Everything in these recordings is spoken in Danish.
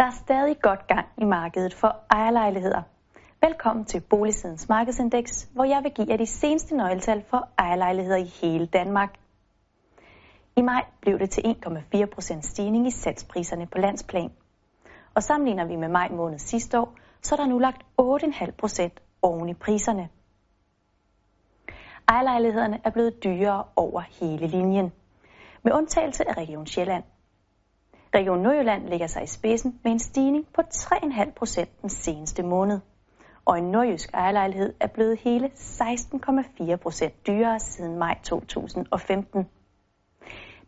Der er stadig godt gang i markedet for ejerlejligheder. Velkommen til Boligsidens Markedsindeks, hvor jeg vil give jer de seneste nøgletal for ejerlejligheder i hele Danmark. I maj blev det til 1,4% stigning i salgspriserne på landsplan. Og sammenligner vi med maj måned sidste år, så er der nu lagt 8,5% oven i priserne. Ejerlejlighederne er blevet dyrere over hele linjen, med undtagelse af Region Sjælland. Region Nordjylland ligger sig i spidsen med en stigning på 3,5 procent den seneste måned. Og en nordjysk ejerlejlighed er blevet hele 16,4 procent dyrere siden maj 2015.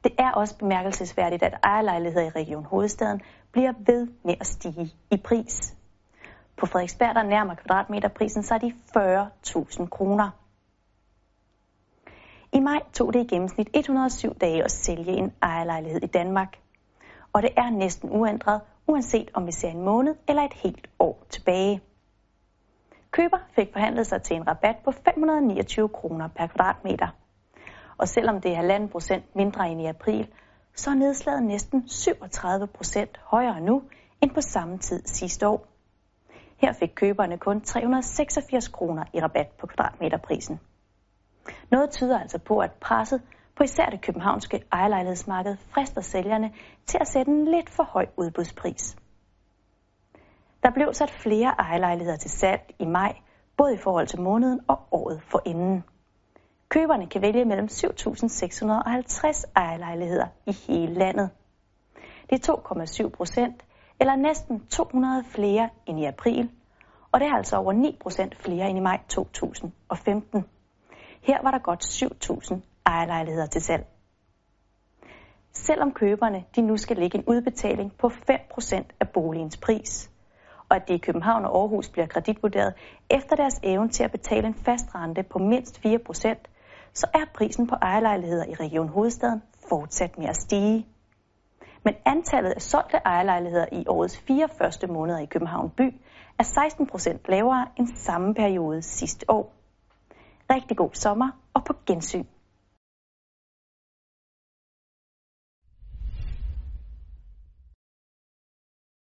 Det er også bemærkelsesværdigt, at ejerlejligheder i Region Hovedstaden bliver ved med at stige i pris. På Frederiksberg der nærmer kvadratmeterprisen sig de 40.000 kroner. I maj tog det i gennemsnit 107 dage at sælge en ejerlejlighed i Danmark og det er næsten uændret, uanset om vi ser en måned eller et helt år tilbage. Køber fik forhandlet sig til en rabat på 529 kroner per kvadratmeter. Og selvom det er 1,5 procent mindre end i april, så er nedslaget næsten 37 procent højere nu end på samme tid sidste år. Her fik køberne kun 386 kroner i rabat på kvadratmeterprisen. Noget tyder altså på, at presset på især det københavnske ejerlejlighedsmarked frister sælgerne til at sætte en lidt for høj udbudspris. Der blev sat flere ejerlejligheder til salg i maj, både i forhold til måneden og året for inden. Køberne kan vælge mellem 7.650 ejerlejligheder i hele landet. Det er 2,7 procent, eller næsten 200 flere end i april, og det er altså over 9 procent flere end i maj 2015. Her var der godt 7.000 ejerlejligheder til salg. Selvom køberne de nu skal lægge en udbetaling på 5% af boligens pris, og at det i København og Aarhus bliver kreditvurderet efter deres evne til at betale en fast rente på mindst 4%, så er prisen på ejerlejligheder i Region Hovedstaden fortsat med at stige. Men antallet af solgte ejerlejligheder i årets fire første måneder i København by er 16 procent lavere end samme periode sidste år. Rigtig god sommer og på gensyn.